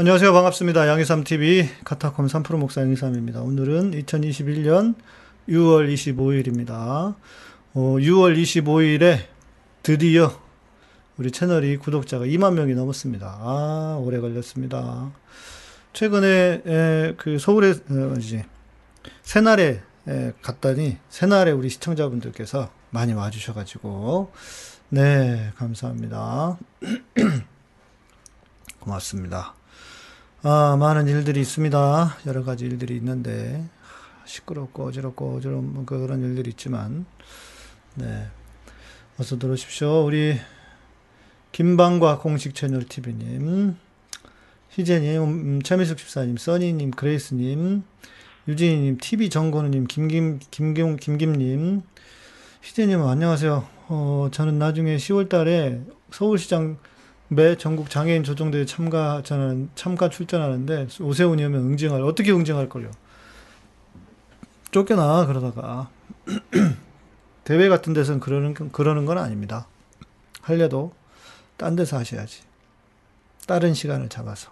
안녕하세요. 반갑습니다. 양희삼TV 카타콤 3프로 목사 양희삼입니다. 오늘은 2021년 6월 25일입니다. 어, 6월 25일에 드디어 우리 채널이 구독자가 2만 명이 넘었습니다. 아, 오래 걸렸습니다. 최근에 에, 그 서울에 어, 이제 새날에 에, 갔더니 새날에 우리 시청자분들께서 많이 와주셔가지고 네 감사합니다. 고맙습니다. 아, 많은 일들이 있습니다. 여러 가지 일들이 있는데, 시끄럽고 어지럽고 어지러운 그런 일들이 있지만, 네. 어서 들어오십시오. 우리, 김방과 공식 채널 TV님, 희재님, 음, 최미숙 집사님, 써니님, 그레이스님, 유진이님, TV 정건우님, 김김, 김경, 김김님, 희재님, 안녕하세요. 어, 저는 나중에 10월 달에 서울시장 매 전국 장애인 조정대회 참가 저는 참가 출전하는데 오세훈이 오면 응징할 어떻게 응징할 걸요? 쫓겨나 그러다가 대회 같은 데서는 그러는 그러는 건 아닙니다. 할려도 딴 데서 하셔야지. 다른 시간을 잡아서.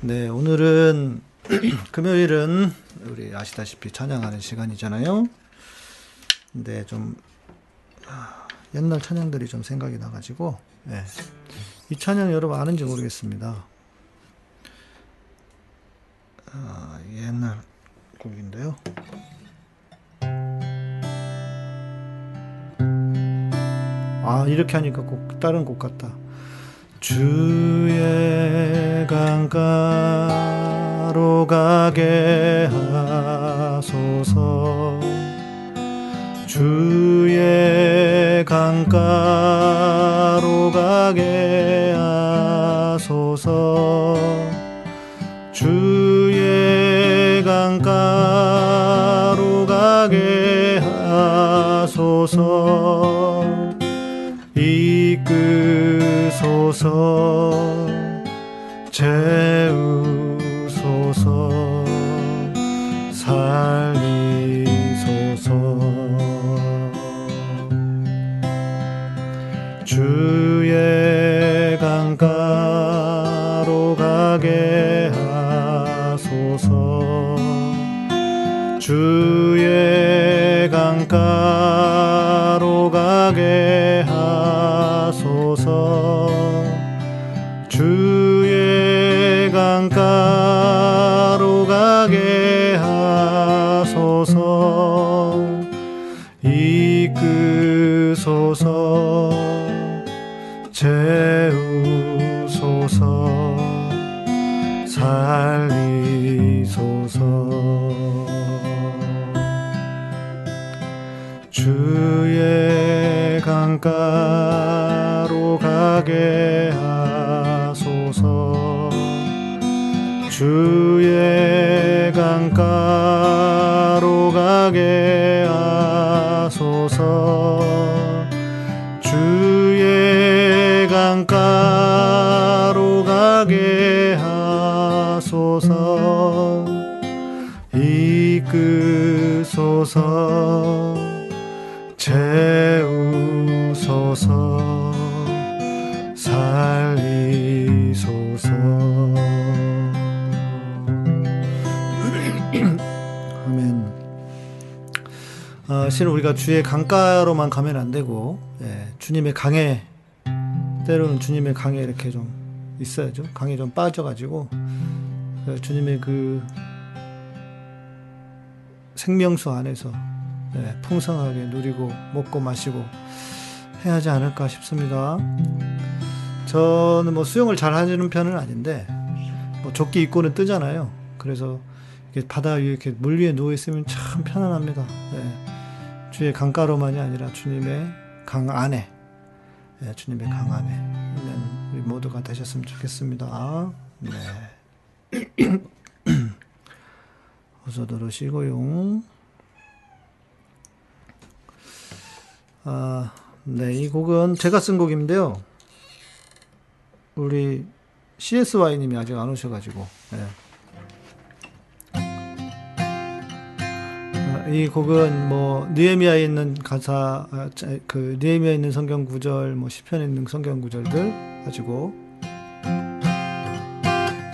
네, 오늘은 금요일은 우리 아시다시피 찬양하는 시간이잖아요. 근데 좀 옛날 찬양들이 좀 생각이 나가지고 네. 이 찬양 여러분 아는지 모르겠습니다. 아, 옛날 곡인데요. 아 이렇게 하니까 꼭 다른 곡 같다. 주의 강가로 가게 하소서 주의 강가로 가게 하소서. 주의 강가로 가게 하소서. 이끄소서. 재 하 아, 실은 우리가 주의 강가로만 가면 안 되고 예, 주님의 강에 때로는 주님의 강에 이렇게 좀 있어야죠. 강에 좀 빠져가지고 그 주님의 그 생명수 안에서 예, 풍성하게 누리고 먹고 마시고 해야 하지 않을까 싶습니다. 저는 뭐 수영을 잘 하는 편은 아닌데 뭐 조끼 입고는 뜨잖아요. 그래서 바다 위에 이렇게 물 위에 누워 있으면 참 편안합니다. 예. 주의 강가로만이 아니라 주님의 강 안에 예, 주님의 강 안에 있는 우리 모두가 되셨으면 좋겠습니다. 네. 어서 들으시고요. 아, 네, 이 곡은 제가 쓴 곡인데요. 우리 CSY님이 아직 안 오셔가지고, 예. 이 곡은 뭐 느헤미야에 있는 가사 아, 그 느헤미야에 있는 성경 구절 뭐 시편에 있는 성경 구절들 가지고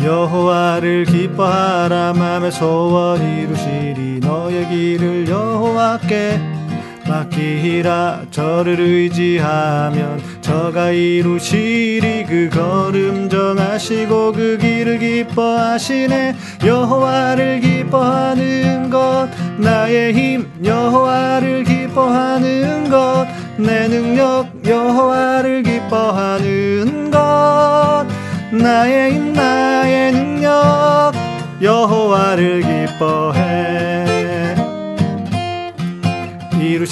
여호와를 기뻐하라 마음의 소원 이루시리 너의 길을 여호와께 맡기라 저를 의지하면 저가 이루시리 그 걸음 정하시고 그 길을 기뻐하시네. 여호와를 기뻐하는 것 나의 힘 여호와를 기뻐하는 것 내 능력 여호와를 기뻐하는 것 나의 힘 나의 능력 여호와를 기뻐해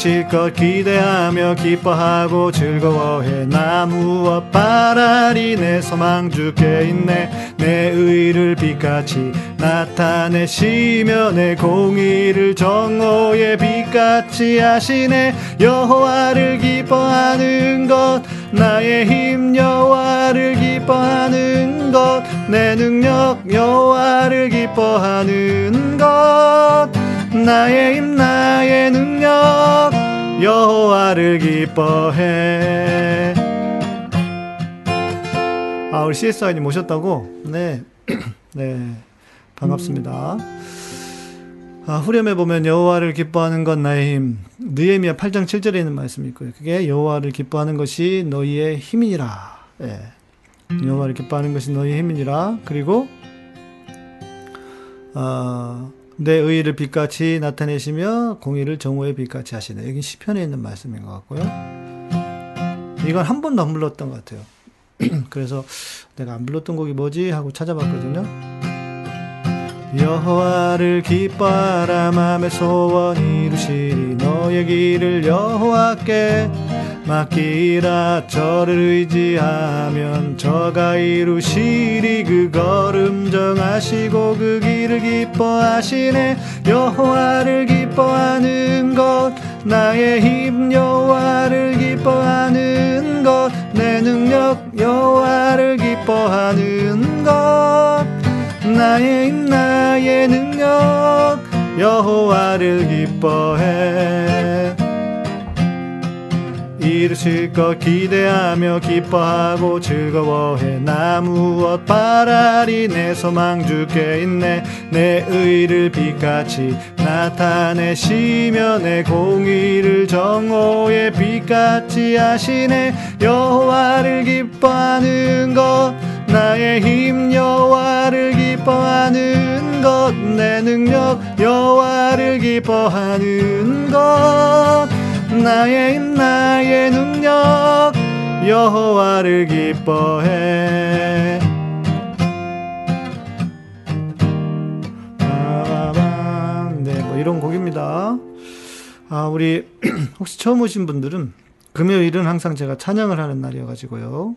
실것 기대하며 기뻐하고 즐거워해. 나 무엇 바라리 내 소망 주께 있네. 내 의를 빛같이 나타내시며 내 공의를 정오의 빛같이 하시네. 여호와를 기뻐하는 것 나의 힘 여호와를 기뻐하는 것 내 능력 여호와를 기뻐하는 것 나의 힘 나의 능력 여호와를 기뻐해. 아 우리 CSI님 모셨다고? 네. 네, 반갑습니다. 아, 후렴에 보면 여호와를 기뻐하는 건 나의 힘. 느헤미야 8장 7절에 있는 말씀이 있고요. 그게 여호와를 기뻐하는 것이 너희의 힘이니라. 예. 여호와를 기뻐하는 것이 너희의 힘이니라. 그리고 어, 내 의의를 빛같이 나타내시며 공의를 정오의 빛같이 하시네. 여기 시편에 있는 말씀인 것 같고요. 이건 한 번도 안 불렀던 것 같아요. 그래서 내가 안 불렀던 곡이 뭐지 하고 찾아봤거든요. 여호와를 기뻐하라 맘의 소원 이루시리 너의 길을 여호와께 맡기라 저를 의지하면 저가 이루시리 그 걸음 정하시고 그 길을 기뻐하시네. 여호와를 기뻐하는 것 나의 힘 여호와를 기뻐하는 것 내 능력 여호와를 기뻐하는 것 나의 힘 나의 능력 여호와를 기뻐해 이루실 것 기대하며 기뻐하고 즐거워해. 나 무엇 바라리? 내 소망 주께 있네. 내 의를 빛같이 나타내시며 내 공의를 정오의 빛같이 하시네. 여호와를 기뻐하는 것 나의 힘 여호와를 기뻐하는 것 내 능력 여호와를 기뻐하는 것 나의 힘 나의 능력 여호와를 기뻐해 네, 뭐 이런 곡입니다. 아, 우리 혹시 처음 오신 분들은 금요일은 항상 제가 찬양을 하는 날이어가지고요.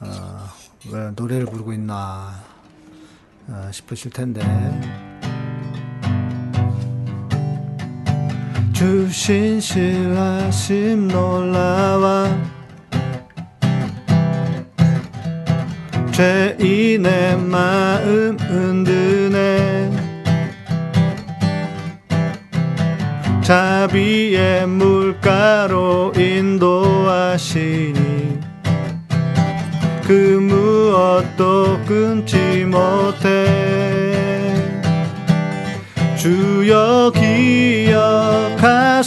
아, 왜 노래를 부르고 있나 아, 싶으실 텐데. 주신 신하심 놀라와 죄인의 마음 흔드네. 자비의 물가로 인도하시니 그 무엇도 끊지 못해. 주여 기억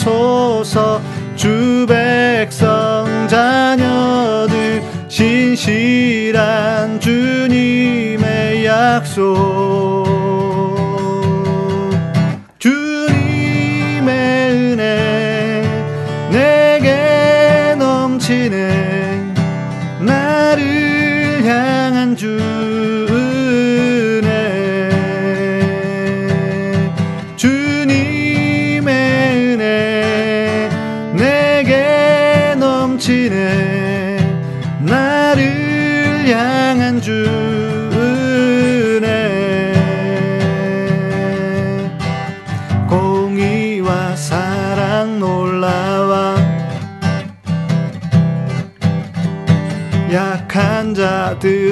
하소서. 주 백성 자녀들 신실한 주님의 약속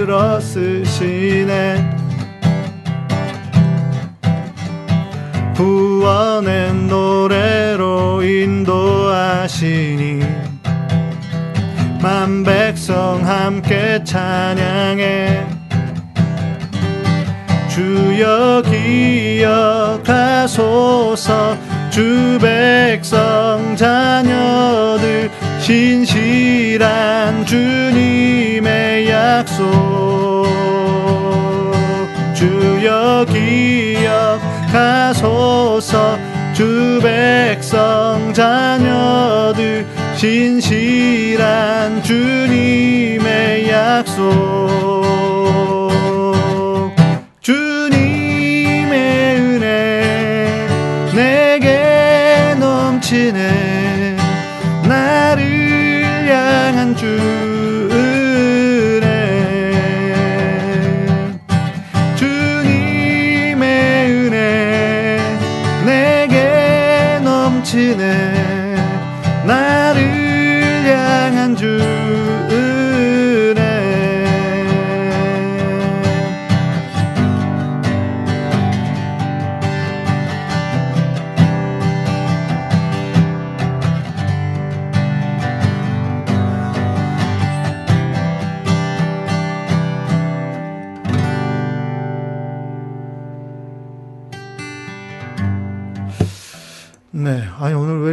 들어 쓰시네. 구원의 노래로 인도하시니 만 백성 함께 찬양해. 주여 기억하소서 주 백성 자녀들 신실한 주님의 약 속 주여 기억하소서. 주 백성 자녀들 신실한 주님의 약속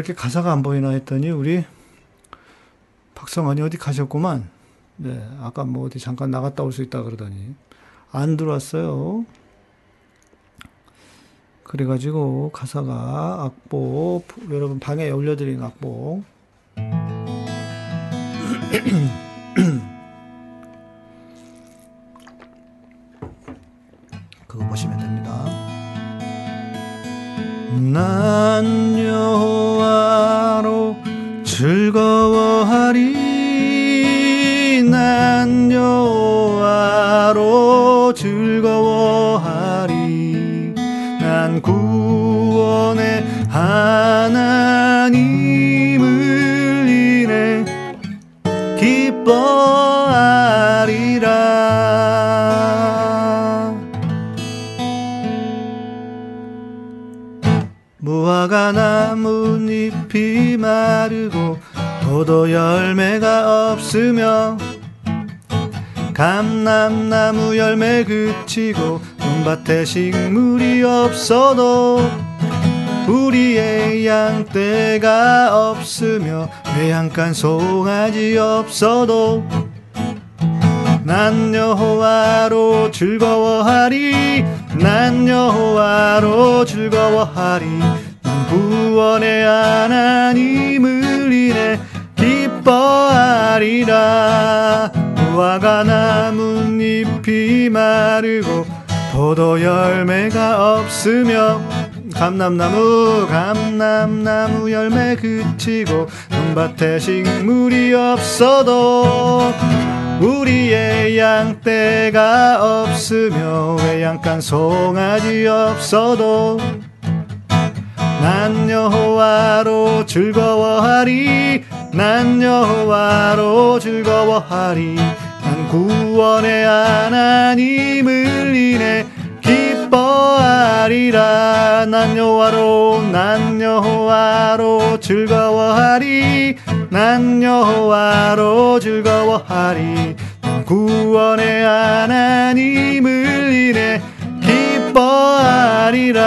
이렇게 가사가 안 보이나 했더니 우리 박성환이 어디 가셨구만. 네, 아까 뭐 어디 잠깐 나갔다 올 수 있다 그러더니 안 들어왔어요. 그래가지고 가사가 악보 여러분 방에 올려드린 악보 그거 보시면 됩니다. 난 여호와로 즐거워하리. 난 여호와로 즐거워하리. 난 구원의 하나님을 인해 기뻐 무화과 나뭇잎이 마르고 포도 열매가 없으며 감람나무 열매 그치고 논밭에 식물이 없어도 우리의 양떼가 없으며 외양간 송아지 없어도 난 여호와로 즐거워하리 난 여호와로 즐거워하리. 난 구원의 하나님을 인해 기뻐하리라. 무화과 나뭇잎이 마르고 포도 열매가 없으며 감람나무 감람나무 열매 그치고 논밭에 식물이 없어도 우리의 양떼가 없으며 외양간 송아지 없어도 난 여호와로 즐거워하리 난 여호와로 즐거워하리. 난 구원의 하나님을 인해 기뻐하리라. 난 여호와로 난 여호와로 즐거워하리 난 여호와로 즐거워하리. 난 구원의 하나님을 인해 기뻐하리라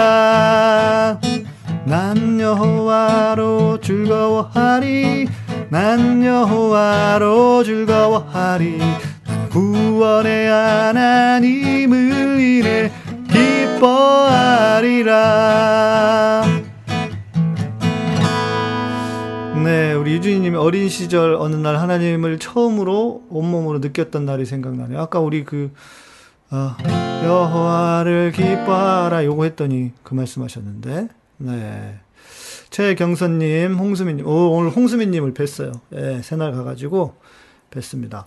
난 여호와로 즐거워하리 난 여호와로 즐거워하리. 난 구원의 하나님을 인해 기뻐하리라. 네, 우리 유주인님이 어린 시절 어느 날 하나님을 처음으로 온몸으로 느꼈던 날이 생각나네요. 아까 우리 그 어, 여호와를 기뻐하라 요거 했더니 그 말씀하셨는데, 네. 최경선님, 홍수민님, 오, 오늘 홍수민님을 뵀어요. 예, 새날 가가지고 뵀습니다.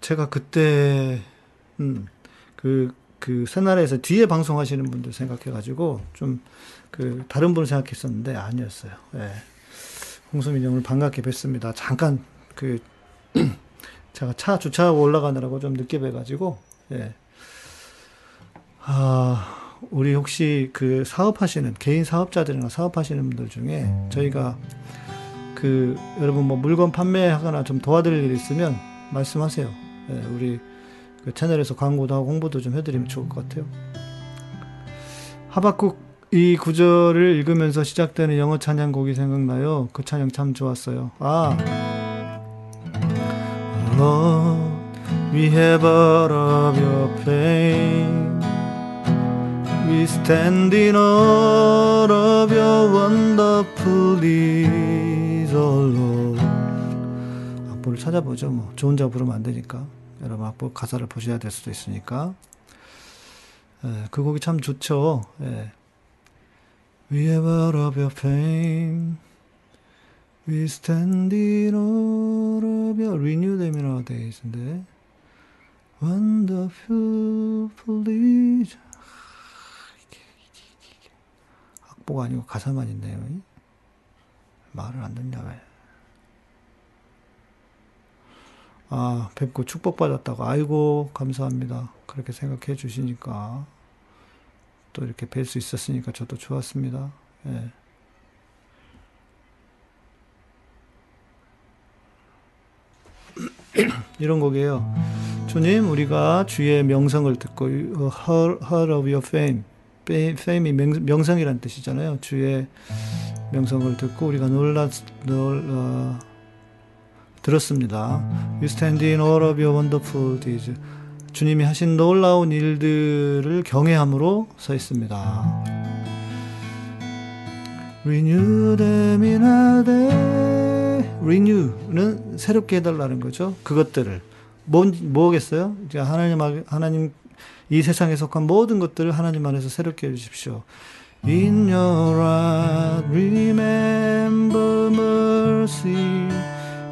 제가 그때, 음, 그, 그 새날에서 뒤에 방송하시는 분들 생각해가지고 좀 그 다른 분을 생각했었는데 아니었어요. 예. 홍수민 형을 반갑게 뵀습니다. 잠깐 그 제가 차 주차하고 올라가느라고 좀 늦게 뵈가지고 예. 아 우리 혹시 그 사업하시는 개인 사업자들이나 사업하시는 분들 중에 저희가 그 여러분 뭐 물건 판매하거나 좀 도와드릴 일 있으면 말씀하세요. 예, 우리 그 채널에서 광고도 하고 홍보도 좀 해드리면 좋을 것 같아요. 하박국 이 구절을 읽으면서 시작되는 영어 찬양곡이 생각나요. 그 찬양 참 좋았어요. 아. Lord, we have all of your fame. We stand in awe of your wonderful deeds, oh Lord. 악보를 찾아보죠. 뭐. 저 혼자 부르면 안 되니까. 여러분 악보 가사를 보셔야 될 수도 있으니까. 예, 그 곡이 참 좋죠. 예. We have all of your fame. We stand in all of your renew them in our days인데 wonderful please 악보가 아니고 가사만 있네요. 말을 안 듣냐 왜? 아 뵙고 축복받았다고 아이고 감사합니다. 그렇게 생각해 주시니까 또 이렇게 뵐 수 있었으니까 저도 좋았습니다. 예. 이런 곡이에요. 주님, 우리가 주의 명성을 듣고 heard of your fame, fame이 명, 성이란 뜻이잖아요. 주의 명성을 듣고 우리가 놀랐 놀 어, 들었습니다. You stand in all of your wonderful deeds. 주님이 하신 놀라운 일들을 경외함으로 서 있습니다. Renew them in a day. Renew는 새롭게 해달라는 거죠. 그것들을. 뭐, 뭐겠어요? 하나님, 하나님, 이 세상에 속한 모든 것들을 하나님 안에서 새롭게 해주십시오. In your heart, remember mercy.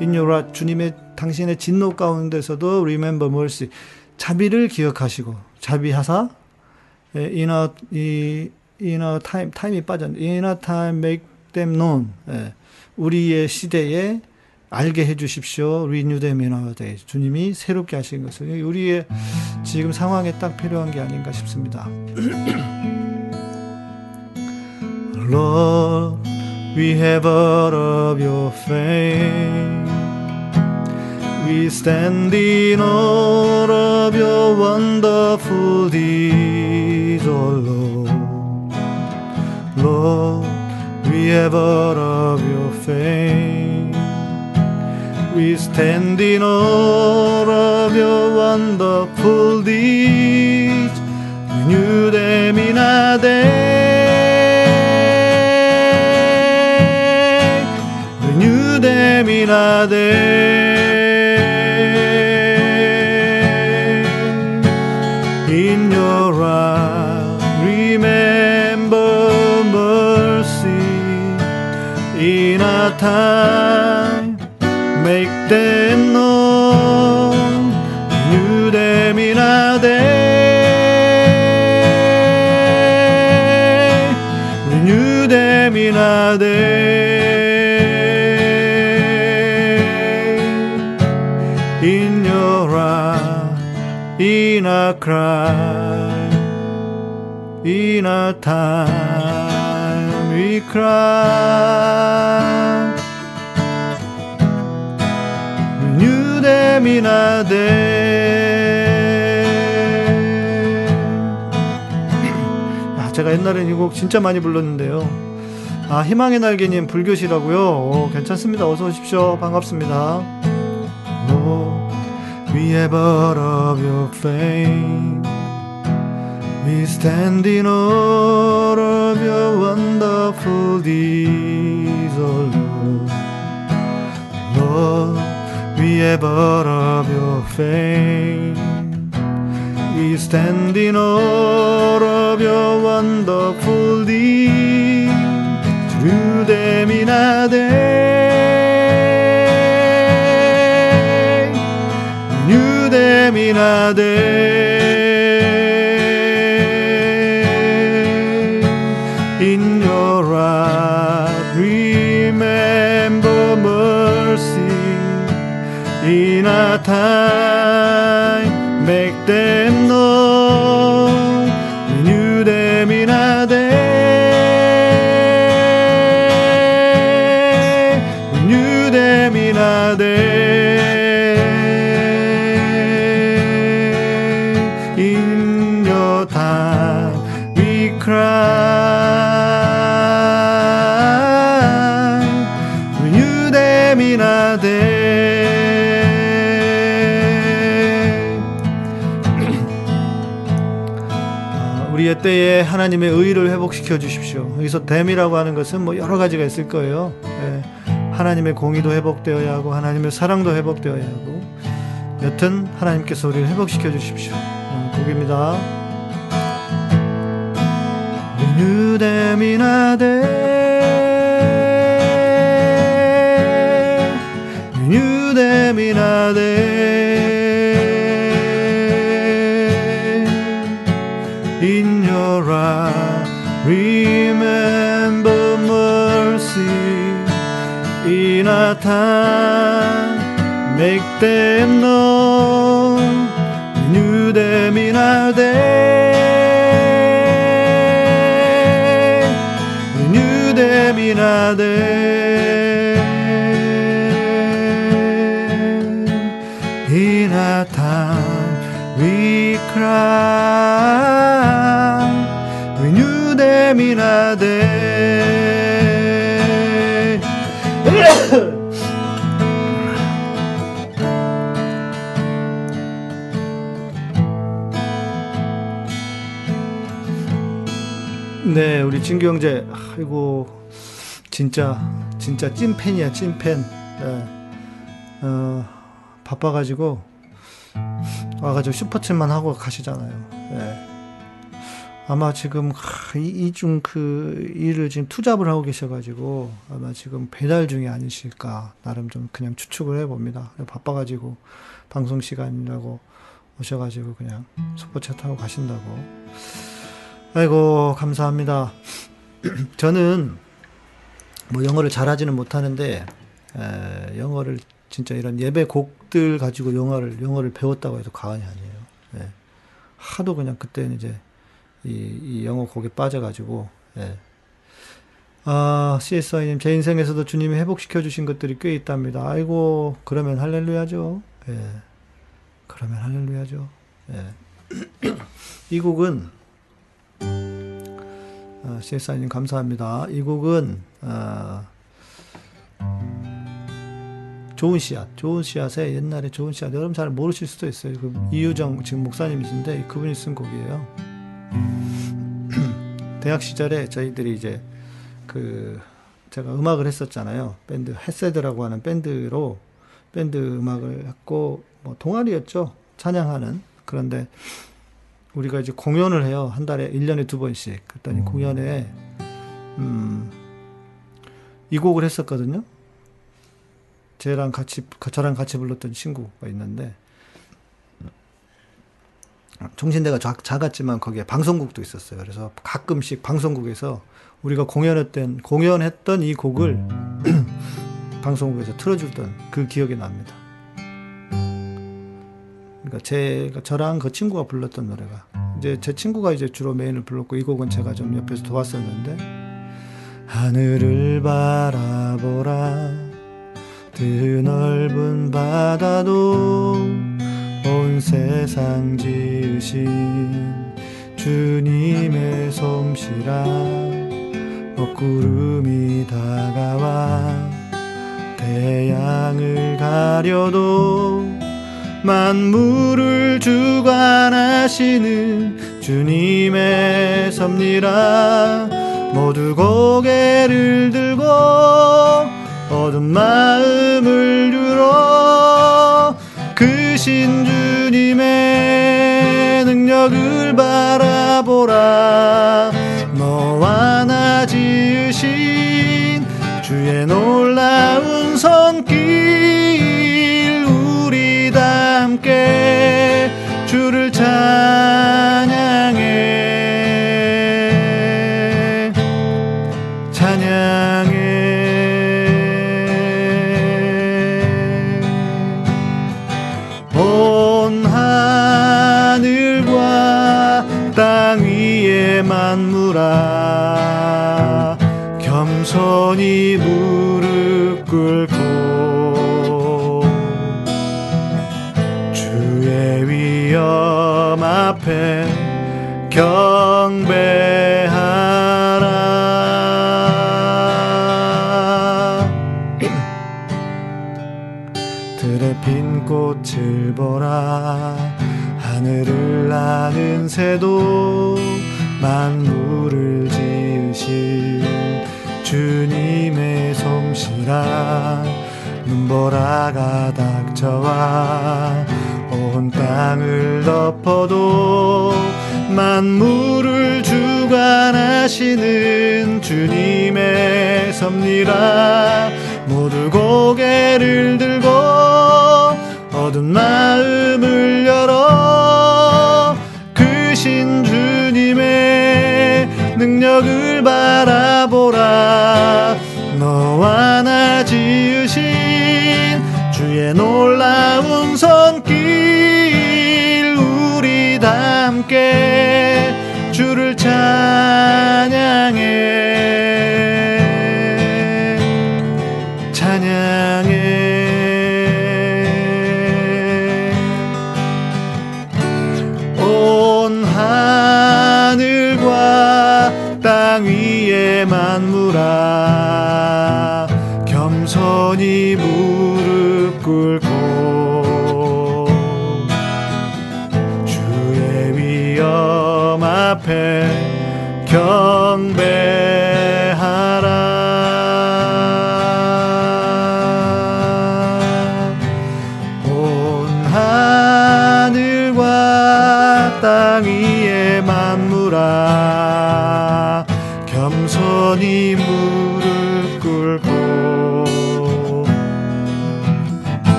In your heart, 주님의 당신의 진노 가운데서도 remember mercy. 자비를 기억하시고 자비하사 in our 이 in our time time이 빠졌네. in our time make them known. 예. 우리의 시대에 알게 해 주십시오. renew them in our day. 주님이 새롭게 하신 것을 우리의 지금 상황에 딱 필요한 게 아닌가 싶습니다. Lord, we have all of your fame. We stand in awe of your wonderful deeds, oh Lord. Lord, we have heard of your fame. We stand in awe of your wonderful deeds. Renew them in a day. Renew them in a day. in your heart. Remember mercy in a time. 天の？腕みなで。腕みなで。In your heart, in a cry, in a time we cry. Day. 아, 제가 옛날엔 이 곡 진짜 많이 불렀는데요. 아, 희망의 날개님 불교시라고요? 오, 괜찮습니다. 어서 오십시오. 반갑습니다. 오. We have all of your fame. We stand in awe of your wonderful deeds, oh Lord. Lord, have all of your fame. We stand in awe of your wonderful deeds. Through them in a day. Renew them in a day. I make them know. 때에 하나님의 의를 회복시켜 주십시오. 여기서 댐이라고 하는 것은 뭐 여러 가지가 있을 거예요. 예, 하나님의 공의도 회복되어야 하고 하나님의 사랑도 회복되어야 하고 여튼 하나님께서 우리를 회복시켜 주십시오. 음, 곡입니다. Them in a day. Renew them in a day. make them know you knew them in our day. We knew them in our day. In our time, we cry. 형제, 아이고, 진짜, 진짜 찐팬이야, 찐팬. 네. 어, 바빠가지고, 와가지고 슈퍼챗만 하고 가시잖아요. 네. 아마 지금 이중 그 일을 지금 투잡을 하고 계셔가지고 아마 지금 배달 중이 아니실까 나름 좀 그냥 추측을 해봅니다. 바빠가지고 방송 시간이라고 오셔가지고 그냥 슈퍼챗 하고 가신다고. 아이고 감사합니다. 저는 뭐 영어를 잘하지는 못하는데 에, 영어를 진짜 이런 예배 곡들 가지고 영어를 영어를 배웠다고 해도 과언이 아니에요. 예. 하도 그냥 그때는 이제 이, 이 영어 곡에 빠져가지고 예. 아 CSI님 제 인생에서도 주님이 회복시켜 주신 것들이 꽤 있답니다. 아이고 그러면 할렐루야죠. 예. 그러면 할렐루야죠. 예. 이 곡은 어, CSI님 감사합니다. 이 곡은 어, 좋은 씨앗, 좋은 씨앗에 옛날에 좋은 씨앗 여러분 잘 모르실 수도 있어요. 그 이유정 지금 목사님이신데 그분이 쓴 곡이에요. 대학 시절에 저희들이 이제 그 제가 음악을 했었잖아요. 밴드 헤세드라고 하는 밴드로 밴드 음악을 했고 뭐 동아리였죠. 찬양하는 그런데 우리가 이제 공연을 해요. 한 달에 1년에 두 번씩. 그랬더니 공연에 음, 이 곡을 했었거든요. 쟤랑 같이 저랑 같이 불렀던 친구가 있는데 종신대가 작았지만 거기에 방송국도 있었어요. 그래서 가끔씩 방송국에서 우리가 공연했던 공연했던 이 곡을 방송국에서 틀어주던 그 기억이 납니다. 그러니까 제가 저랑 그 친구가 불렀던 노래가 이제 제 친구가 이제 주로 메인을 불렀고 이 곡은 제가 좀 옆에서 도왔었는데 하늘을 바라보라 드넓은 바다도 온 세상 지으신 주님의 솜씨라 먹구름이 다가와 태양을 가려도 만물을 주관하시는 주님의 섭리라 모두 고개를 들고 어두운 마음을 유로 크신 주님의 능력을 바라보라. 너와 나 지으신 주의 놀 겸손히 무릎 꿇고 주의 위엄 앞에 경배하라. 들에 핀 꽃을 보라. 하늘을 나는 새도 솜씨라 눈보라가 닥쳐와 온 땅을 덮어도 만물을 주관하시는 주님의 섭리라. 모두 고개를 들고 어두운 마음을 열어 크신 주님의 능력을 바라보라 너와 나 지으신 주의 놀라운 손길 우리 다 함께 주를 찬양해. 찬양해. 온 하늘과 땅 위에 만물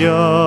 주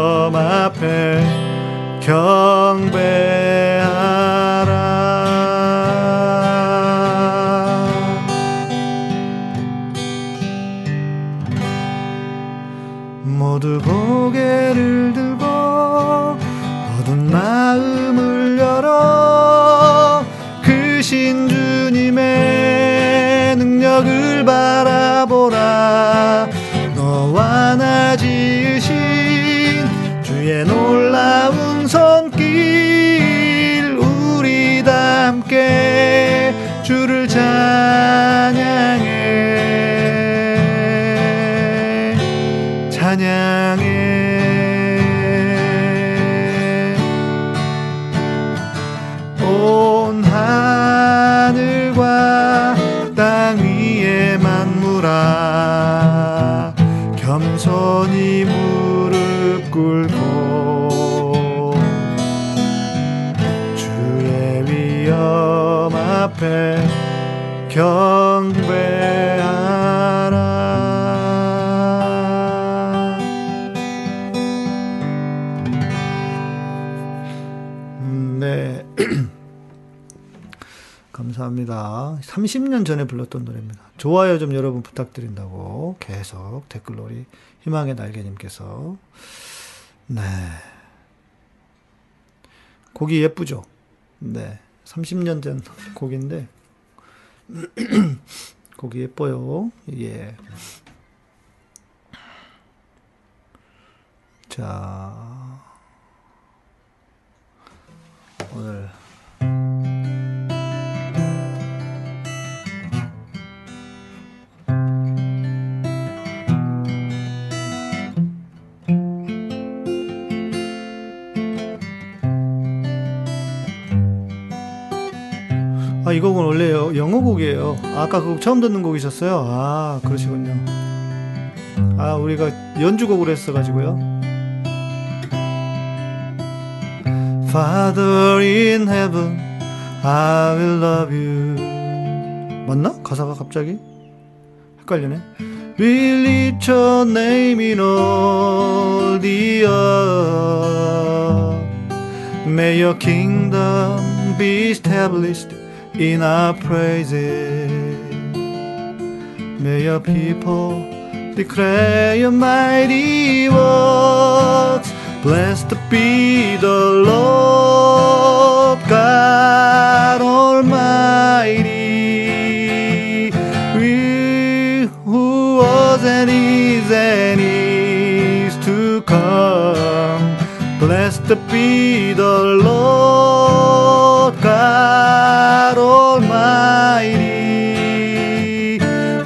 30년 전에 불렀던 노래입니다. 좋아요 좀 여러분 부탁드린다고 계속 댓글로 우리 희망의 날개님께서 네 곡이 예쁘죠? 네 30년 전 곡인데 곡이 예뻐요. 예. 자 오늘 아, 이 곡은 원래 여- 영어 곡이에요. 아까 그 곡 처음 듣는 곡이셨어요? 아, 그러시군요. 아, 우리가 연주곡으로 했어가지고요. Father in heaven, I will love you. 맞나? 가사가 갑자기? 헷갈리네. Will lift your name in all the earth. May your kingdom be established in our praises. May your people declare your mighty works. Blessed be the Lord God Almighty. We who was and is and is to come. Blessed be the Lord God Almighty,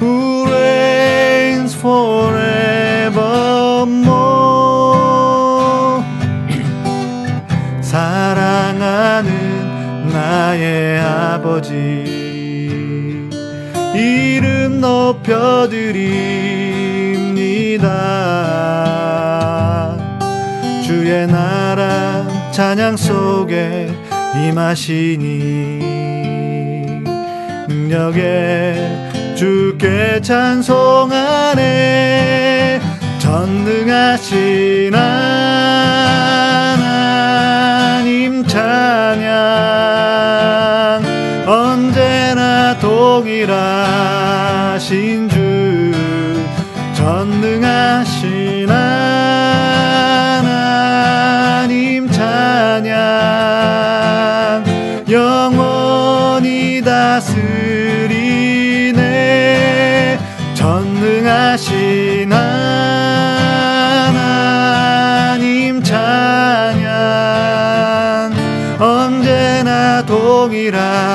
who reigns forevermore. 사랑하는 나의 아버지 이름 높여드립니다 주의 나라 찬양 속에 임하시니 능력에 주께 찬송하네 전능하신 하나님 찬양 언제나 동일하 다스리네 전능하신 하나님 찬양 언제나 동일하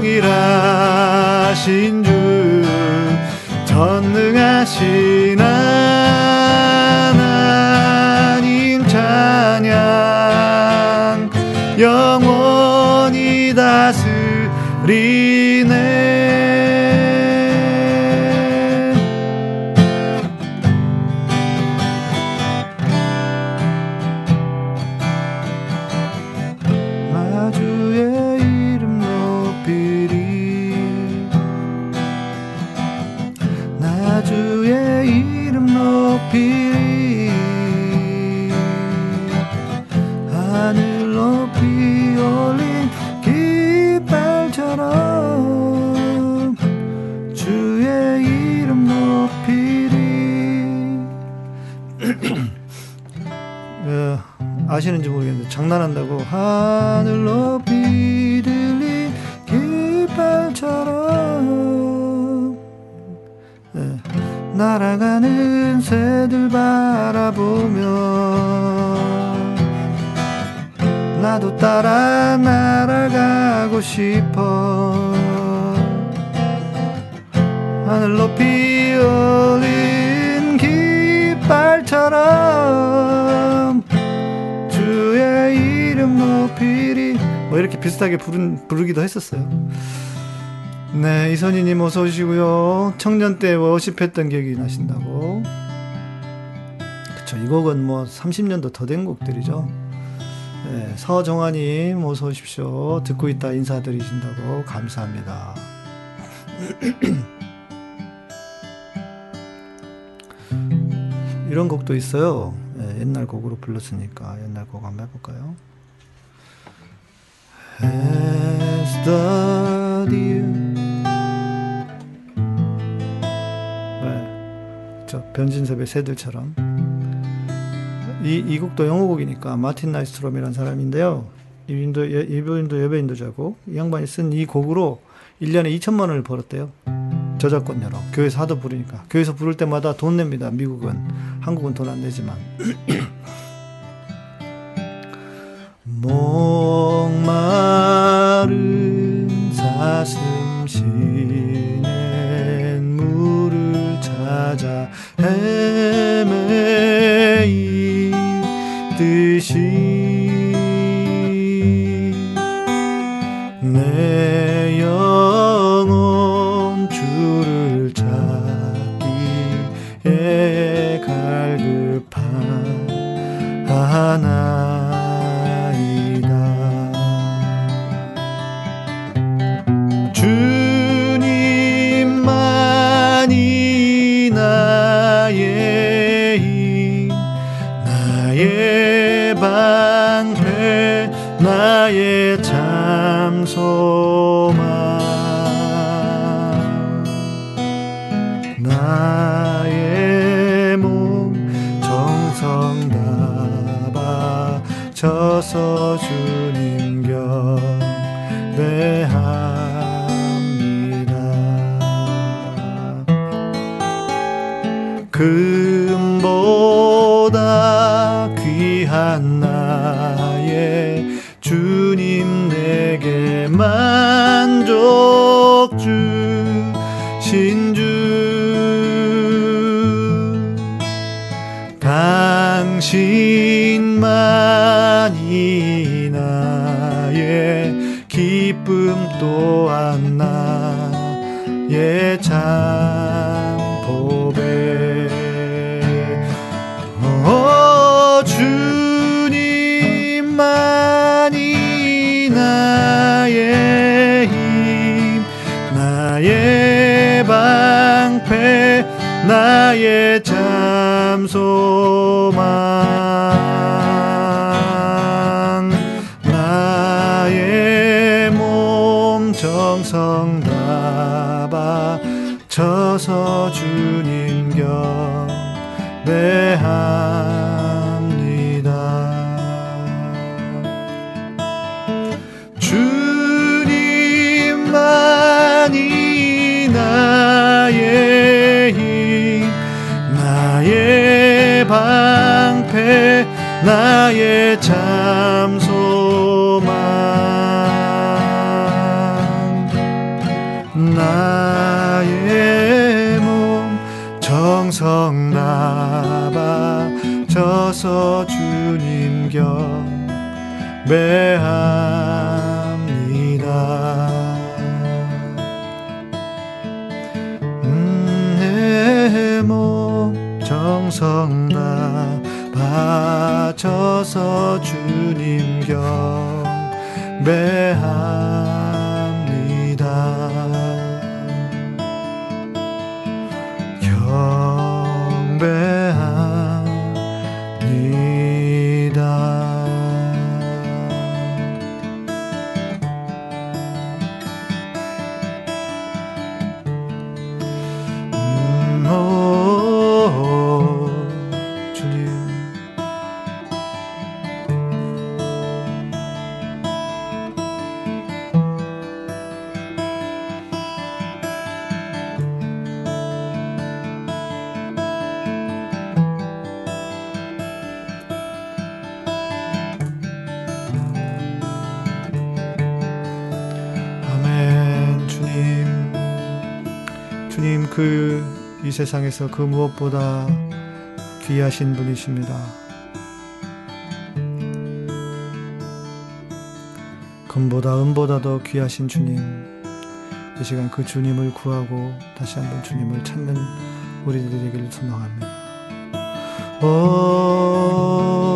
동일하신 주 하늘 높이 들린 깃발처럼. 예, 날아가는 새들 바라보며. 나도 따라 날아가고 싶어. 하늘 높이 올 비슷하게 부른, 부르기도 했었어요. 네 이선희님 어서 오시고요. 청년 때 워십했던 기억이 나신다고. 그쵸 이 곡은 뭐 30년도 더 된 곡들이죠. 네, 서정아님 어서 오십시오. 듣고 있다 인사드리신다고 감사합니다. 이런 곡도 있어요. 예, 옛날 곡으로 불렀으니까 옛날 곡 한번 해볼까요? As the deer 네, 저 변진섭의 새들처럼 이, 이 곡도 영어곡이니까 마틴 나이스트롬이라는 사람인데요. 이분도 이분도 여배인도자고 이 양반이 쓴 이 곡으로 1년에 2천만 원을 벌었대요. 저작권료로 교회에서 하도 부르니까 교회에서 부를 때마다 돈 냅니다. 미국은 한국은 돈 안 내지만 목마른 사슴 시낸 물을 찾아 헤매이 듯이 Yeah. 나바쳐서 주님 경배합니다. 내몸 정성 다 바쳐서 주님 경배합니다 세상에서 그 무엇보다 귀하신 분이십니다. 금보다 은보다 더 귀하신 주님. 이 시간 그 주님을 구하고 다시 한번 주님을 찾는 되기를 소망합니다. 오,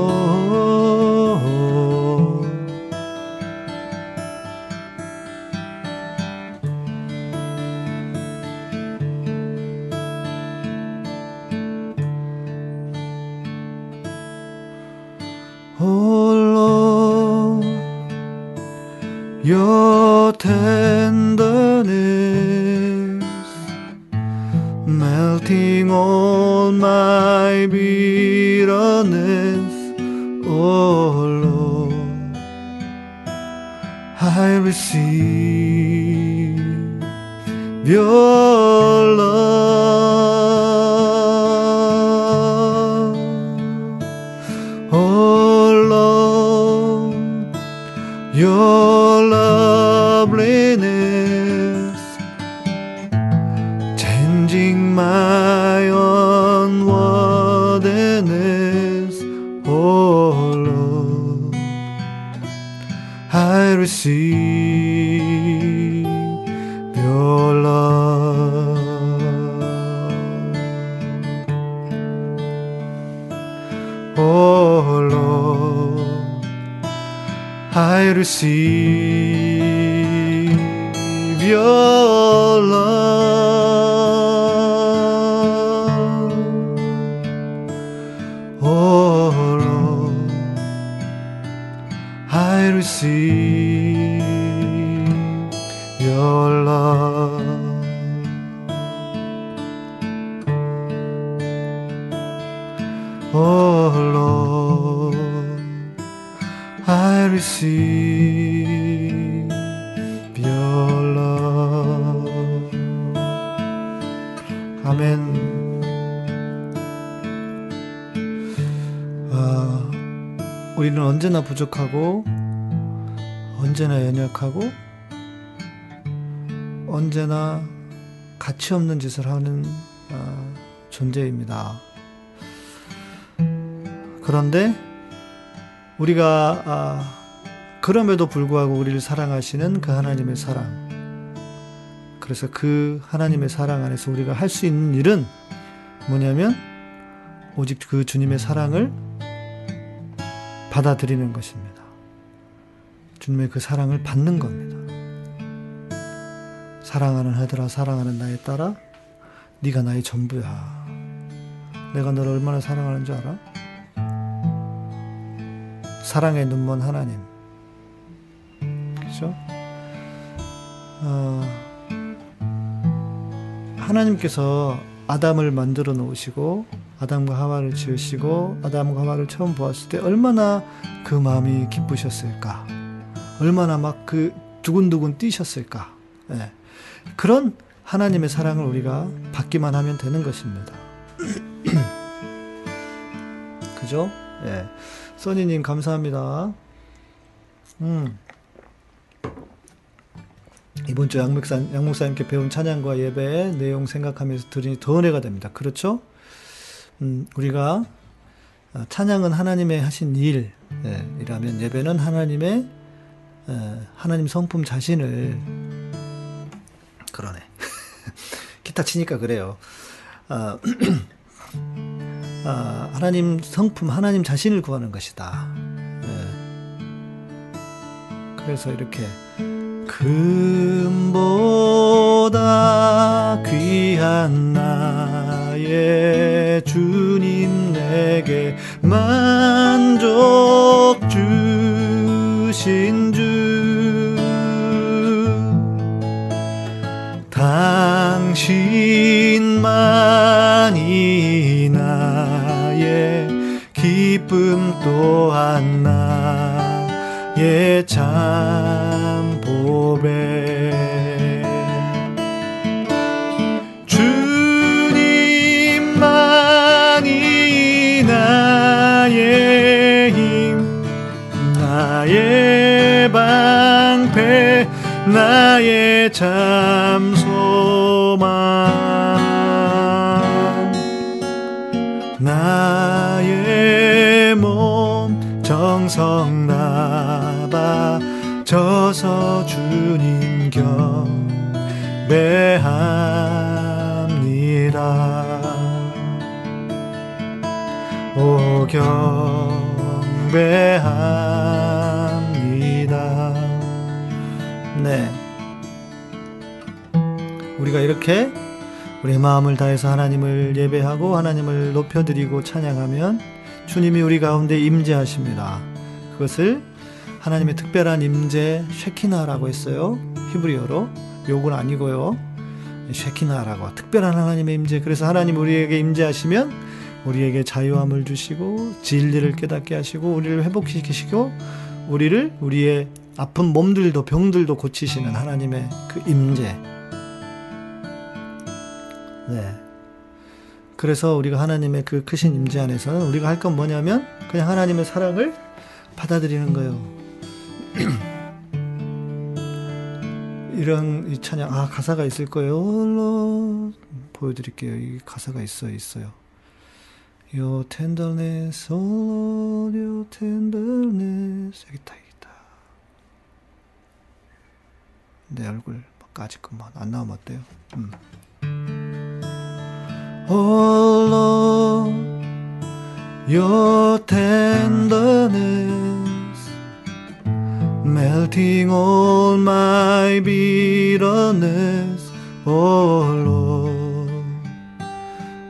I receive Your love, 연약하고, 언제나 가치 없는 짓을 하는 아, 존재입니다. 그런데 우리가 아, 그럼에도 불구하고 우리를 사랑하시는 그 하나님의 사랑. 그래서 그 하나님의 사랑 안에서 우리가 할 수 있는 일은 뭐냐면 오직 그 주님의 사랑을 받아들이는 것입니다. 주님의 그 사랑을 받는 겁니다. 사랑하는 아들아 사랑하는 나의 딸아 네가 나의 전부야. 내가 너를 얼마나 사랑하는 줄 알아? 사랑의 눈먼 하나님. 그죠? 어, 하나님께서 아담을 만들어 놓으시고 아담과 하와를 지으시고 아담과 하와를 처음 보았을 때 얼마나 그 마음이 기쁘셨을까? 얼마나 막 그 두근두근 뛰셨을까? 예. 그런 하나님의 사랑을 우리가 받기만 하면 되는 것입니다. 그죠? 예. 써니님 감사합니다. 음. 이번 주 양목사, 양목사님께 배운 찬양과 예배의 내용 생각하면서 들으니 더 은혜가 됩니다. 그렇죠? 음, 우리가 어, 찬양은 하나님의 하신 일이라면 예배는 하나님의 어, 하나님 성품 자신을 그러네. 기타 치니까 그래요. 아, 아, 하나님 성품, 하나님 자신을 구하는 것이다. 예. 그래서 이렇게 금보다 귀한 나의 주님 내게 만족 주 신 주 당신만이 나의 기쁨 또한 나의 참 보배 참 소망 나의 몸 정성 나바 져서 주님 경배합니다 오 경배합니다 네. 우리가 이렇게 우리의 마음을 다해서 하나님을 예배하고 하나님을 높여드리고 찬양하면 주님이 우리 가운데 임재하십니다. 그것을 하나님의 특별한 임재 쉐키나라고 했어요. 히브리어로. 욕은 아니고요. 쉐키나라고 특별한 하나님의 임재. 그래서 하나님 우리에게 임재하시면 우리에게 자유함을 주시고 진리를 깨닫게 하시고 우리를 회복시키시고 우리를 우리의 아픈 몸들도 병들도 고치시는 하나님의 그 임재. 네. 그래서 우리가 하나님의 그 크신 임재 안에서는 우리가 할 건 뭐냐면 그냥 하나님의 사랑을 받아들이는 거예요. 이런 이 찬양 아 가사가 있을 거예요. 홀로 보여드릴게요. 이 가사가 있어 있어요. Your tenderness, oh Lord, your tenderness. 여기 있다, 여기 있다. 내 얼굴 까짓 것만 안 나오면 어때요? 음. Oh Lord, your tenderness, melting all my bitterness. Oh Lord,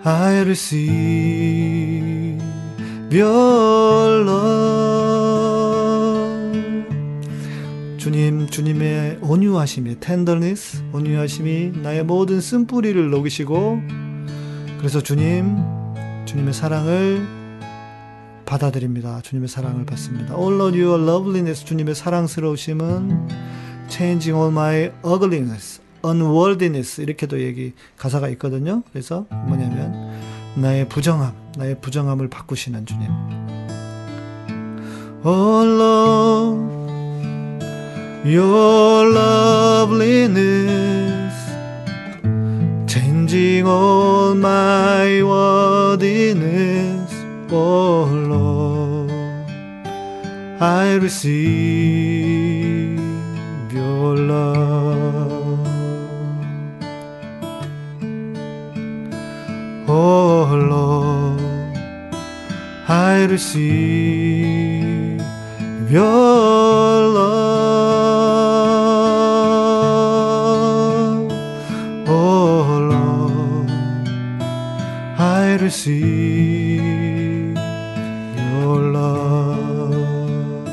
I receive your love. 주님, 주님의 온유하심이, tenderness, 온유하심이 나의 모든 쓴뿌리를 녹이시고, 그래서 주님, 주님의 사랑을 받아들입니다. 주님의 사랑을 받습니다. All of your loveliness 주님의 사랑스러우심은 changing all my ugliness, unworthiness 이렇게도 얘기 가사가 있거든요. 그래서 뭐냐면 나의 부정함, 나의 부정함을 바꾸시는 주님. All of your loveliness changing all my worthiness oh Lord I receive your love. Oh Lord. I receive your Receive your love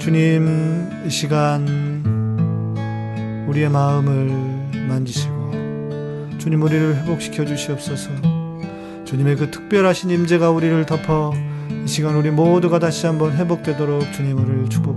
주님 이 시간 우리의 마음을 만지시고 주님 우리를 회복시켜 주시옵소서. 주님의 그 특별하신 임재가 우리를 덮어 이 시간 우리 모두가 다시 한번 회복되도록 주님 우리를 축복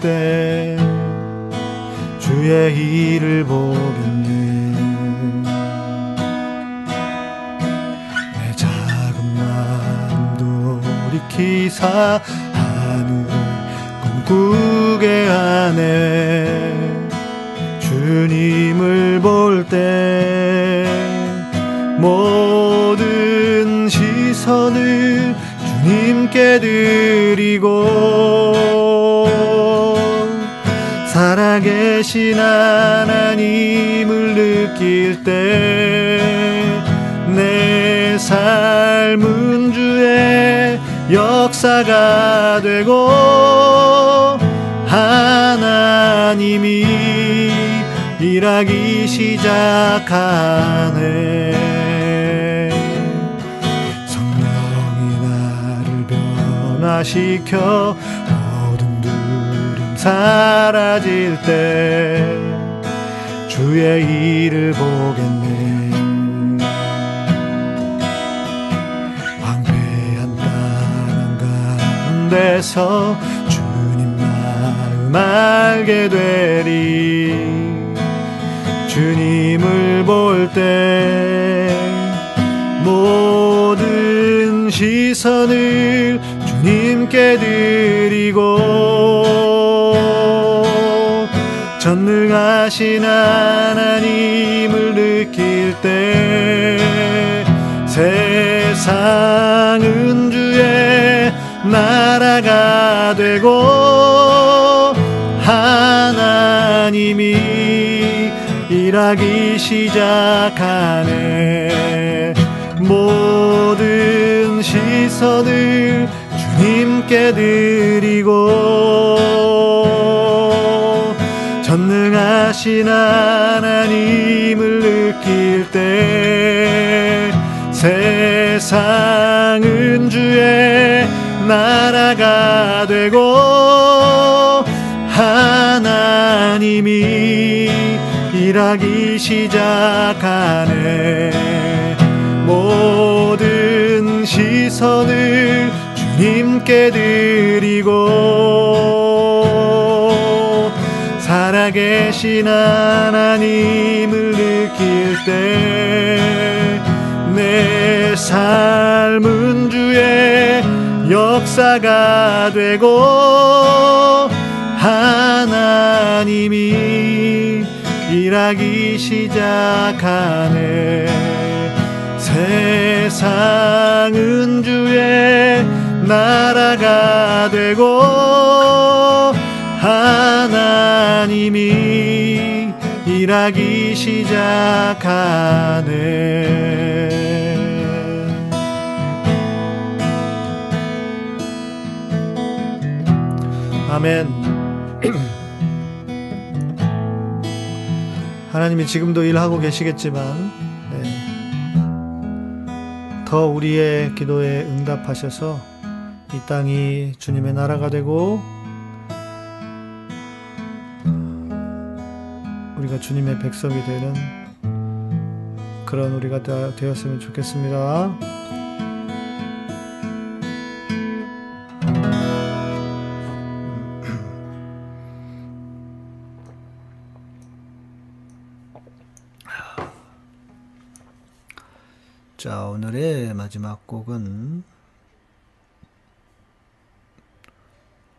때 주의 일을 보겠네. 내 작은 마음도 돌이키사 하늘을 꿈꾸게 하네. 주님을 볼 때 모든 시선을 주님께 드리고 살아계신 하나님을 느낄 때 내 삶은 주의 역사가 되고 하나님이 일하기 시작하네. 성령이 나를 변화시켜 사라질 때 주의 일을 보겠네. 황폐한 땅 가운데서 주님 마음 알게 되리. 주님을 볼 때 모든 시선을 주님께 드리고 전능하신 하나님을 느낄 때 세상은 주의 나라가 되고 하나님이 일하기 시작하네. 모든 시선을 주님께 드리고 전능하신 하나님을 느낄 때 세상은 주의 나라가 되고 하나님이 일하기 시작하네. 모든 시선을 주님께 드리고 계신 하나님을 느낄 때 내 삶은 주의 역사가 되고 하나님이 일하기 시작하네. 세상은 주의 나라가 되고 하나님이 일하기 시작하네 아멘 하나님이 지금도 일하고 계시겠지만 네. 더 우리의 기도에 응답하셔서 이 땅이 주님의 나라가 되고 우리가 주님의 백성이 되는 그런 우리가 되었으면 좋겠습니다. 자, 오늘의 마지막 곡은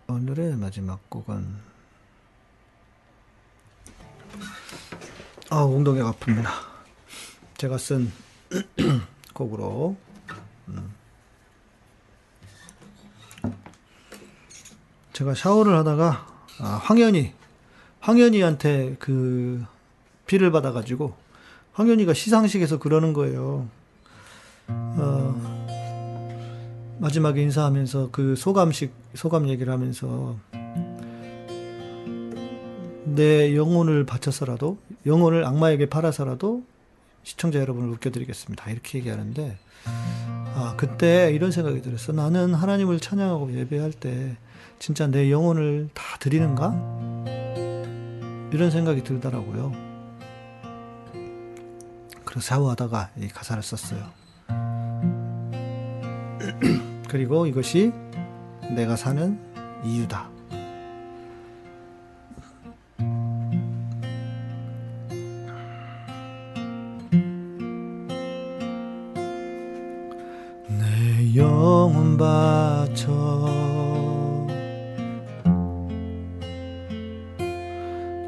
오늘의 마지막 곡은 아, 엉덩이가 아픕니다. 제가 쓴 곡으로 음. 제가 샤워를 하다가 아, 황현이 황현이한테 그 비를 받아가지고 황현이가 시상식에서 그러는 거예요. 어, 마지막에 인사하면서 그 소감식 소감 얘기를 하면서 내 영혼을 바쳐서라도 영혼을 악마에게 팔아서라도 시청자 여러분을 웃겨드리겠습니다. 이렇게 얘기하는데 아 그때 이런 생각이 들었어. 나는 하나님을 찬양하고 예배할 때 진짜 내 영혼을 다 드리는가? 이런 생각이 들더라고요. 그래서 샤워하다가 이 가사를 썼어요. 그리고 이것이 내가 사는 이유다. 바쳐.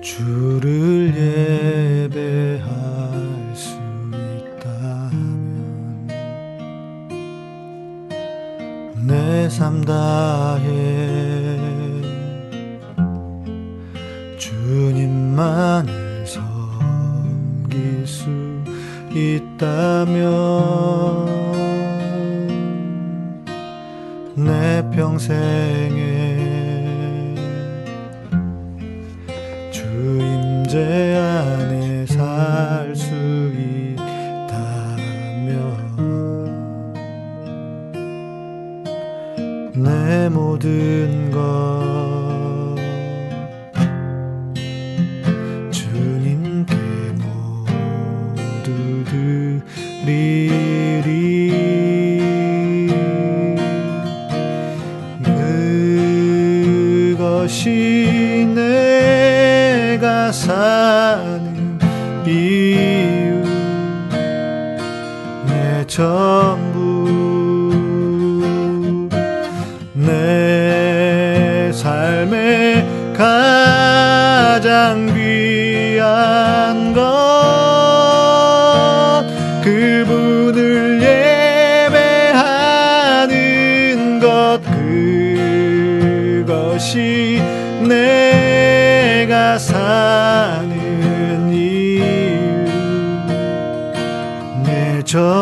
주를 예배할 수 있다면 내 삶 다해 내 전부 내 삶의 가장 귀한 것 그분을 예배하는 것 그것이 내가 사는 이유 내전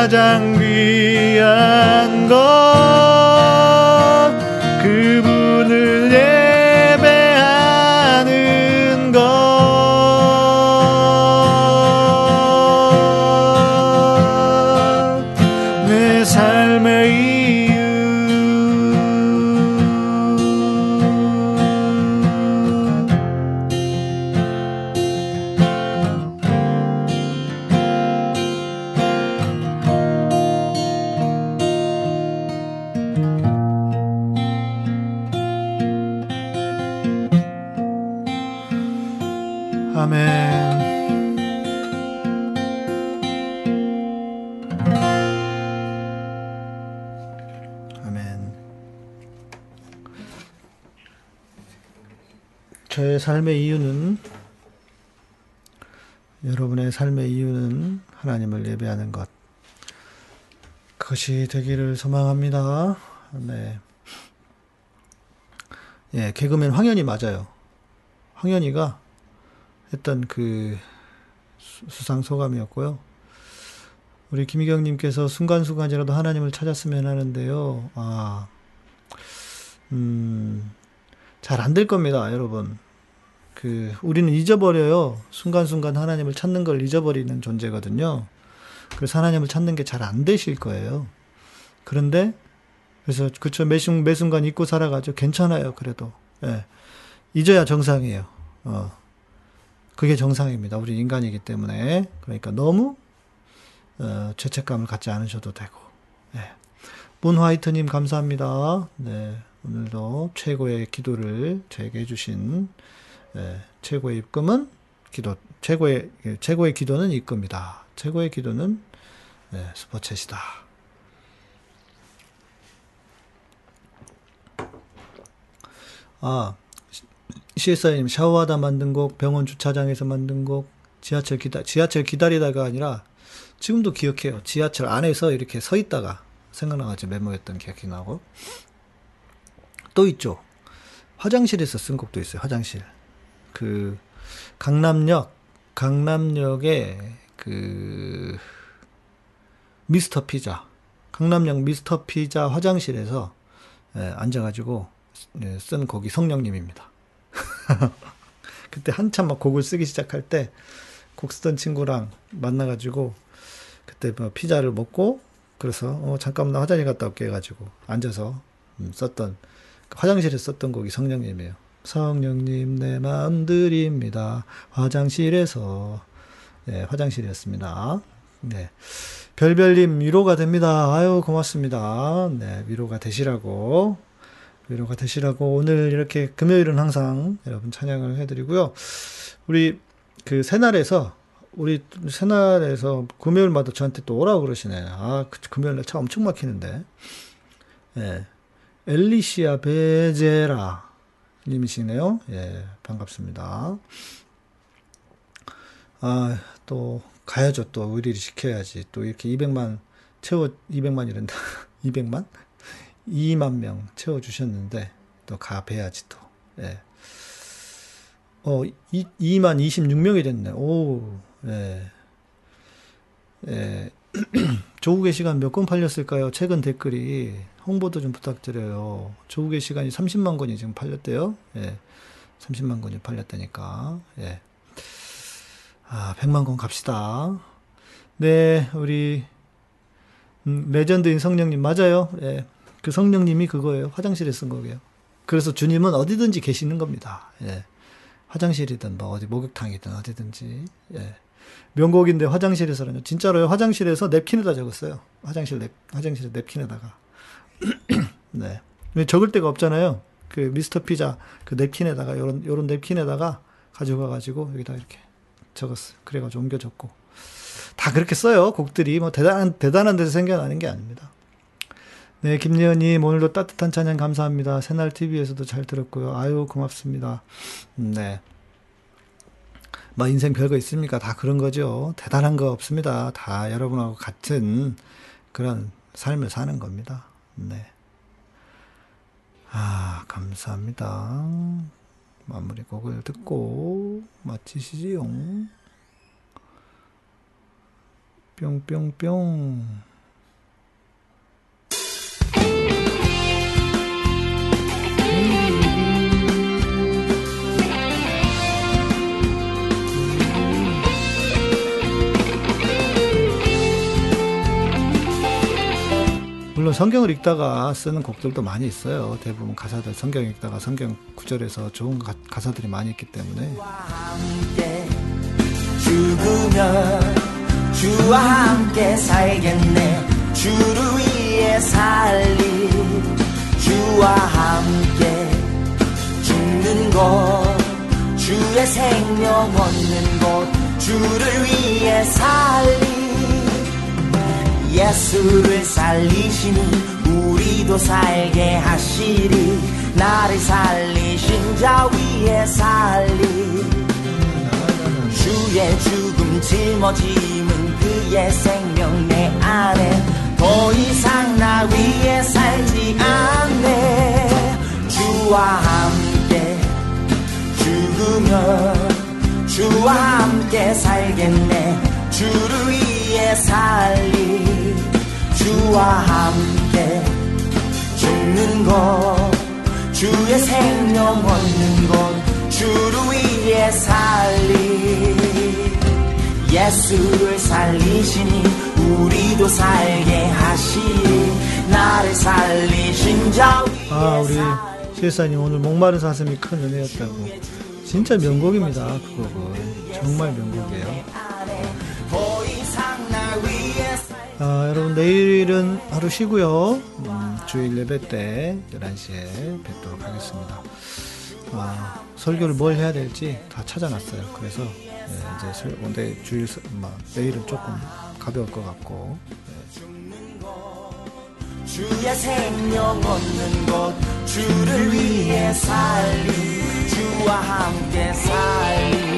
가장 귀한 것 삶의 이유는 여러분의 삶의 이유는 하나님을 예배하는 것. 그것이 되기를 소망합니다. 네. 예, 개그맨 황현이 맞아요. 황현이가 했던 그 수- 수상 소감이었고요. 우리 김희경님께서 순간순간이라도 하나님을 찾았으면 하는데요. 아, 음, 잘 안 될 겁니다, 여러분. 그, 우리는 잊어버려요. 순간순간 하나님을 찾는 걸 잊어버리는 존재거든요. 그래서 하나님을 찾는 게 잘 안 되실 거예요. 그런데, 그래서, 그쵸, 매, 순, 매 순간 잊고 살아가죠. 괜찮아요, 그래도. 예. 잊어야 정상이에요. 어. 그게 정상입니다. 우리 인간이기 때문에. 그러니까 너무 어, 죄책감을 갖지 않으셔도 되고. 네. 문 화이트님 감사합니다. 네. 오늘도 최고의 기도를 저에게 해주신 네, 최고의 입금은 기도 최고의 예, 최고의 기도는 입금이다. 최고의 기도는 네, 슈퍼챗이다. 아 CSI님 샤워하다 만든 곡, 병원 주차장에서 만든 곡, 지하철 기다 지하철 기다리다가 아니라 지금도 기억해요. 지하철 안에서 이렇게 서 있다가 생각나가지고 메모했던 기억이 나고 또 있죠. 화장실에서 쓴 곡도 있어요. 화장실. 그 강남역 강남역에 그 미스터 피자 강남역 미스터 피자 화장실에서 예, 앉아가지고 예, 쓴 곡이 성령님입니다. 그때 한참 막 곡을 쓰기 시작할 때 곡 쓰던 친구랑 만나가지고 그때 뭐 피자를 먹고 그래서 어 잠깐 나 화장실 갔다 올게 해가지고 앉아서 음, 썼던 화장실에 썼던 곡이 성령님이에요. 성령님 내 마음 드립니다. 화장실에서 네, 화장실이었습니다. 네. 별별님 위로가 됩니다. 아유 고맙습니다. 네, 위로가 되시라고 위로가 되시라고 오늘 이렇게 금요일은 항상 여러분 찬양을 해드리고요. 우리 그 새날에서 우리 새날에서 금요일마다 저한테 또 오라고 그러시네. 아, 그 금요일날 차 엄청 막히는데. 예. 엘리시아 베제라 님이시네요. 예, 반갑습니다. 아, 또 가야죠. 또 의리를 지켜야지. 또 이렇게 200만 채워 200만이란다. 200만? 2만 명 채워 주셨는데 또 가봐야지 또. 예. 어, 2, 2만 26명이 됐네. 오. 예. 예. 조국의 시간 몇 권 팔렸을까요? 최근 댓글이 홍보도 좀 부탁드려요. 조국의 시간이 30만 권이 지금 팔렸대요. 예. 30만 권이 팔렸다니까. 예. 아, 100만 권 갑시다. 네, 우리 음, 레전드인 성령님 맞아요. 예. 그 성령님이 그거예요. 화장실에 쓴 거예요. 그래서 주님은 어디든지 계시는 겁니다. 예. 화장실이든 뭐 어디 목욕탕이든 어디든지. 예. 명곡인데 화장실에서는요. 진짜로요. 화장실에서 냅킨에다 적었어요. 화장실 냅 화장실에 냅킨에다가. 네. 왜 적을 데가 없잖아요. 그 미스터 피자 그 냅킨에다가 요런 요런 냅킨에다가 가져가 가지고 여기다 이렇게 적었어요. 그래 가지고 옮겨 줬고. 다 그렇게 써요. 곡들이 뭐 대단한 대단한 데서 생겨나는 게 아닙니다. 네, 김예은 님 오늘도 따뜻한 찬양 감사합니다. 새날 TV에서도 잘 들었고요. 아유 고맙습니다. 네. 뭐 인생 별거 있습니까? 다 그런 거죠. 대단한 거 없습니다. 다 여러분하고 같은 그런 삶을 사는 겁니다. 네. 아, 감사합니다. 마무리 곡을 듣고 마치시지요. 뿅뿅뿅. 물론 성경을 읽다가 쓰는 곡들도 많이 있어요. 대부분 가사들 성경 읽다가 성경 구절에서 좋은 가, 가사들이 많이 있기 때문에 주의 생명 얻는 것 주를 위해 살리 예수를 살리시니 우리도 살게 하시리. 나를 살리신 자 위에 살리. 주의 죽음 짊어짐은 그의 생명 내 안에. 더 이상 나 위에 살지 않네. 주와 함께 죽으면 주와 함께 살겠네. 주를 위해 살리 주와 함께 죽는 것 주의 생명 얻는 것 주를 위해 살리. 예수를 살리시니 우리도 살게 하시리. 나를 살리신 자 아 우리 실사님 오늘 목마른 사슴이 큰 은혜였다고. 진짜 명곡입니다 그 곡은. 정말 명곡이에요 아, 여러분 내일은 하루 쉬고요. 음, 주일 예배 때 11시에 뵙도록 하겠습니다. 아, 설교를 뭘 해야 될지 다 찾아놨어요. 그래서 예, 이제 설, 오늘 주일 서- 뭐, 내일은 조금 가벼울 것 같고 주의 생명 얻는 것 주를 위해 살리 주와 함께 살리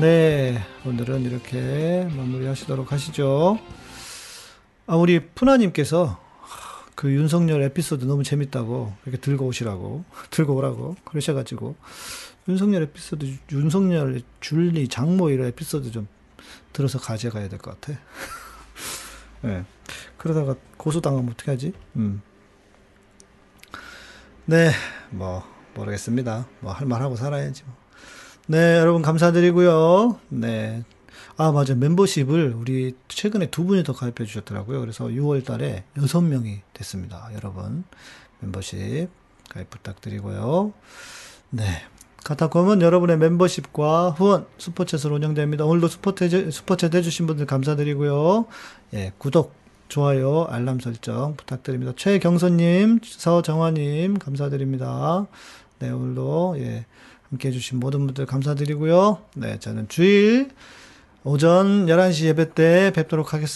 네, 오늘은 이렇게 마무리하시도록 하시죠. 아, 우리 푸나님께서 그 윤석열 에피소드 너무 재밌다고 이렇게 들고 오시라고 들고 오라고 그러셔가지고 윤석열 에피소드 윤석열 줄리 장모 이런 에피소드 좀 들어서 가져가야 될 것 같아. 네, 그러다가 고소당하면 어떡하지? 음. 네, 뭐 모르겠습니다. 뭐 할 말 하고 살아야지 뭐. 네, 여러분 감사드리고요. 네. 아, 맞아. 멤버십을 우리 최근에 두 분이 더 가입해 주셨더라고요. 그래서 6월 달에 6명이 됐습니다. 여러분. 멤버십 가입 부탁드리고요. 네. 카타콤은 여러분의 멤버십과 후원, 슈퍼챗으로 운영됩니다. 오늘도 슈퍼챗, 슈퍼챗 해주신 분들 감사드리고요. 예, 구독, 좋아요, 알람 설정 부탁드립니다. 최경선님, 서정화님, 감사드립니다. 네, 오늘도, 예, 함께 해주신 모든 분들 감사드리고요. 네, 저는 주일 오전 11시 예배 때 뵙도록 하겠습니다.